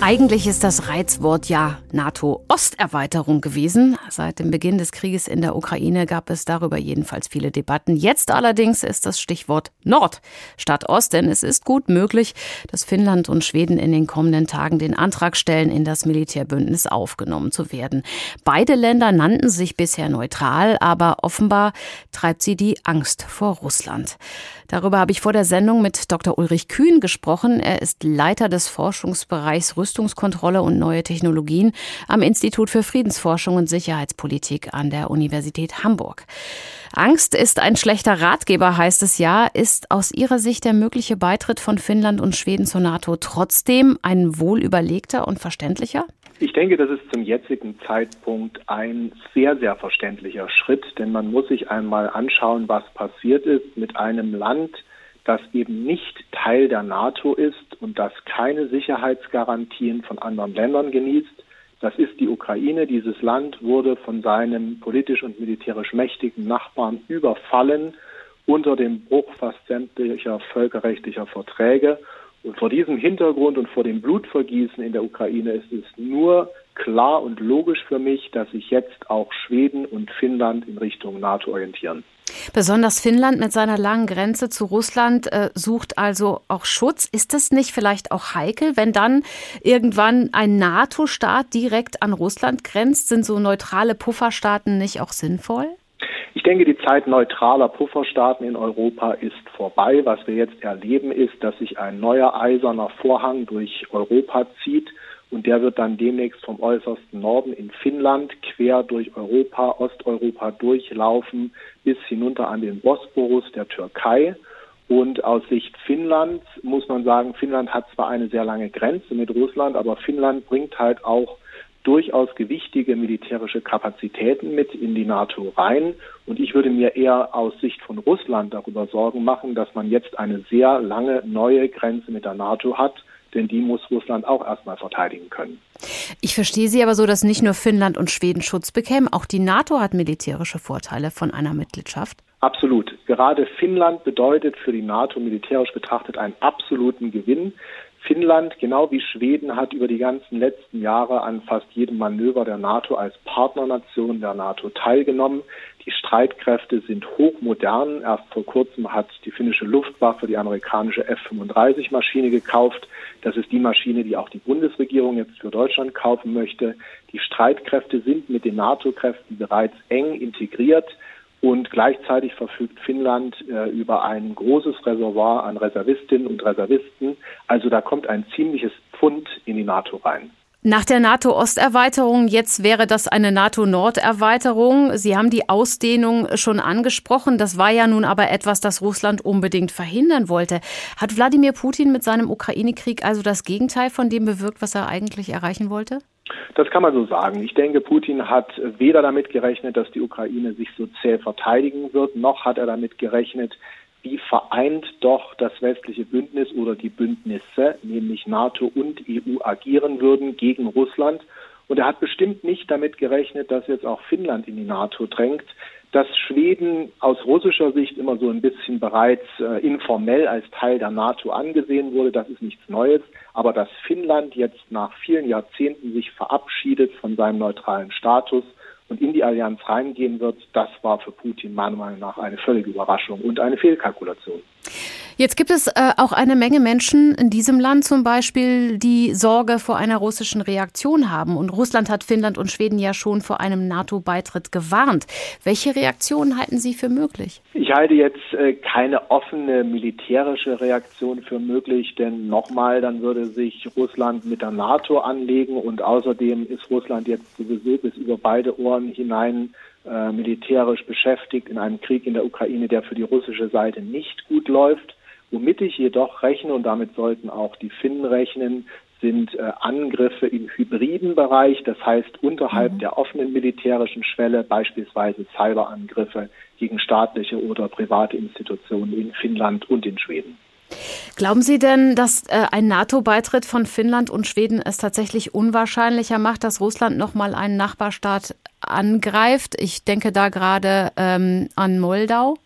Eigentlich ist das Reizwort ja NATO-Osterweiterung gewesen. Seit dem Beginn des Krieges in der Ukraine gab es darüber jedenfalls viele Debatten. Jetzt allerdings ist das Stichwort Nord statt Ost, denn es ist gut möglich, dass Finnland und Schweden in den kommenden Tagen den Antrag stellen, in das Militärbündnis aufgenommen zu werden. Beide Länder nannten sich bisher neutral, aber offenbar treibt sie die Angst vor Russland. Darüber habe ich vor der Sendung mit Dr. Ulrich Kühn gesprochen. Er ist Leiter des Forschungsbereichs Rüstungskontrolle und neue Technologien am Institut für Friedensforschung und Sicherheitspolitik an der Universität Hamburg. Angst ist ein schlechter Ratgeber, heißt es ja. Ist aus Ihrer Sicht der mögliche Beitritt von Finnland und Schweden zur NATO trotzdem ein wohlüberlegter und verständlicher? Ich denke, das ist zum jetzigen Zeitpunkt ein sehr, sehr verständlicher Schritt, denn man muss sich einmal anschauen, was passiert ist mit einem Land, das eben nicht Teil der NATO ist und das keine Sicherheitsgarantien von anderen Ländern genießt. Das ist die Ukraine. Dieses Land wurde von seinem politisch und militärisch mächtigen Nachbarn überfallen unter dem Bruch fast sämtlicher völkerrechtlicher Verträge. Und vor diesem Hintergrund und vor dem Blutvergießen in der Ukraine ist es nur klar und logisch für mich, dass sich jetzt auch Schweden und Finnland in Richtung NATO orientieren. Besonders Finnland mit seiner langen Grenze zu Russland äh, sucht also auch Schutz. Ist das nicht vielleicht auch heikel, wenn dann irgendwann ein NATO-Staat direkt an Russland grenzt? Sind so neutrale Pufferstaaten nicht auch sinnvoll? Ich denke, die Zeit neutraler Pufferstaaten in Europa ist vorbei. Was wir jetzt erleben, ist, dass sich ein neuer eiserner Vorhang durch Europa zieht und der wird dann demnächst vom äußersten Norden in Finnland quer durch Europa, Osteuropa durchlaufen bis hinunter an den Bosporus der Türkei. Und aus Sicht Finnlands muss man sagen, Finnland hat zwar eine sehr lange Grenze mit Russland, aber Finnland bringt halt auch durchaus gewichtige militärische Kapazitäten mit in die NATO rein. Und ich würde mir eher aus Sicht von Russland darüber Sorgen machen, dass man jetzt eine sehr lange neue Grenze mit der NATO hat, denn die muss Russland auch erstmal verteidigen können. Ich verstehe Sie aber so, dass nicht nur Finnland und Schweden Schutz bekämen, auch die NATO hat militärische Vorteile von einer Mitgliedschaft. Absolut. Gerade Finnland bedeutet für die NATO militärisch betrachtet einen absoluten Gewinn. Finnland, genau wie Schweden, hat über die ganzen letzten Jahre an fast jedem Manöver der NATO als Partnernation der NATO teilgenommen. Die Streitkräfte sind hochmodern. Erst vor kurzem hat die finnische Luftwaffe die amerikanische F-35-Maschine gekauft. Das ist die Maschine, die auch die Bundesregierung jetzt für Deutschland kaufen möchte. Die Streitkräfte sind mit den NATO-Kräften bereits eng integriert. Und gleichzeitig verfügt Finnland äh, über ein großes Reservoir an Reservistinnen und Reservisten. Also da kommt ein ziemliches Pfund in die NATO rein. Nach der NATO-Osterweiterung, jetzt wäre das eine NATO-Nord-Erweiterung. Sie haben die Ausdehnung schon angesprochen. Das war ja nun aber etwas, das Russland unbedingt verhindern wollte. Hat Wladimir Putin mit seinem Ukraine-Krieg also das Gegenteil von dem bewirkt, was er eigentlich erreichen wollte? Das kann man so sagen. Ich denke, Putin hat weder damit gerechnet, dass die Ukraine sich so zäh verteidigen wird, noch hat er damit gerechnet, wie vereint doch das westliche Bündnis oder die Bündnisse, nämlich NATO und EU, agieren würden gegen Russland. Und er hat bestimmt nicht damit gerechnet, dass jetzt auch Finnland in die NATO drängt dass Schweden aus russischer Sicht immer so ein bisschen bereits äh, informell als Teil der NATO angesehen wurde, das ist nichts Neues. Aber dass Finnland jetzt nach vielen Jahrzehnten sich verabschiedet von seinem neutralen Status und in die Allianz reingehen wird, das war für Putin meiner Meinung nach eine völlige Überraschung und eine Fehlkalkulation. Jetzt gibt es äh, auch eine Menge Menschen in diesem Land zum Beispiel, die Sorge vor einer russischen Reaktion haben. Und Russland hat Finnland und Schweden ja schon vor einem NATO-Beitritt gewarnt. Welche Reaktionen halten Sie für möglich? Ich halte jetzt äh, keine offene militärische Reaktion für möglich, denn nochmal, dann würde sich Russland mit der NATO anlegen und außerdem ist Russland jetzt sowieso bis über beide Ohren hinein äh, militärisch beschäftigt in einem Krieg in der Ukraine, der für die russische Seite nicht gut läuft. Womit ich jedoch rechne, und damit sollten auch die Finnen rechnen, sind äh, Angriffe im hybriden Bereich, das heißt unterhalb mhm. der offenen militärischen Schwelle, beispielsweise Cyberangriffe gegen staatliche oder private Institutionen in Finnland und in Schweden. Glauben Sie denn, dass äh, ein NATO-Beitritt von Finnland und Schweden es tatsächlich unwahrscheinlicher macht, dass Russland nochmal einen Nachbarstaat angreift? Ich denke da gerade ähm, an Moldau.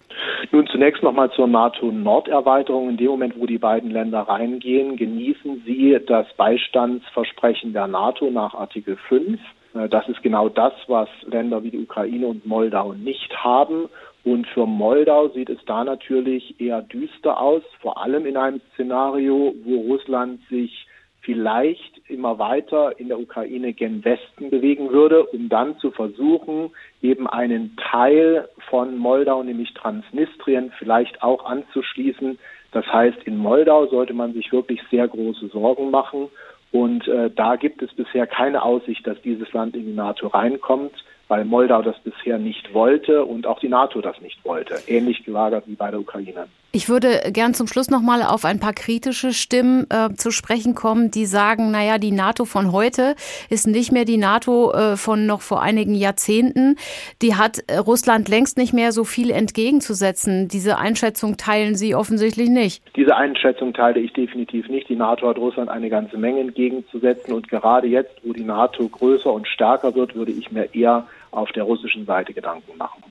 Nun zunächst nochmal zur NATO-Norderweiterung. In dem Moment, wo die beiden Länder reingehen, genießen sie das Beistandsversprechen der NATO nach Artikel 5. Äh, das ist genau das, was Länder wie die Ukraine und Moldau nicht haben. Und für Moldau sieht es da natürlich eher düster aus, vor allem in einem Szenario, wo Russland sich vielleicht immer weiter in der Ukraine gen Westen bewegen würde, um dann zu versuchen, eben einen Teil von Moldau, nämlich Transnistrien, vielleicht auch anzuschließen. Das heißt, in Moldau sollte man sich wirklich sehr große Sorgen machen. Und äh, da gibt es bisher keine Aussicht, dass dieses Land in die NATO reinkommt weil Moldau das bisher nicht wollte und auch die NATO das nicht wollte. Ähnlich gelagert wie bei der Ukraine. Ich würde gern zum Schluss noch mal auf ein paar kritische Stimmen äh, zu sprechen kommen, die sagen, naja, die NATO von heute ist nicht mehr die NATO äh, von noch vor einigen Jahrzehnten. Die hat äh, Russland längst nicht mehr so viel entgegenzusetzen. Diese Einschätzung teilen Sie offensichtlich nicht. Diese Einschätzung teile ich definitiv nicht. Die NATO hat Russland eine ganze Menge entgegenzusetzen und gerade jetzt, wo die NATO größer und stärker wird, würde ich mir eher auf der russischen Seite Gedanken machen.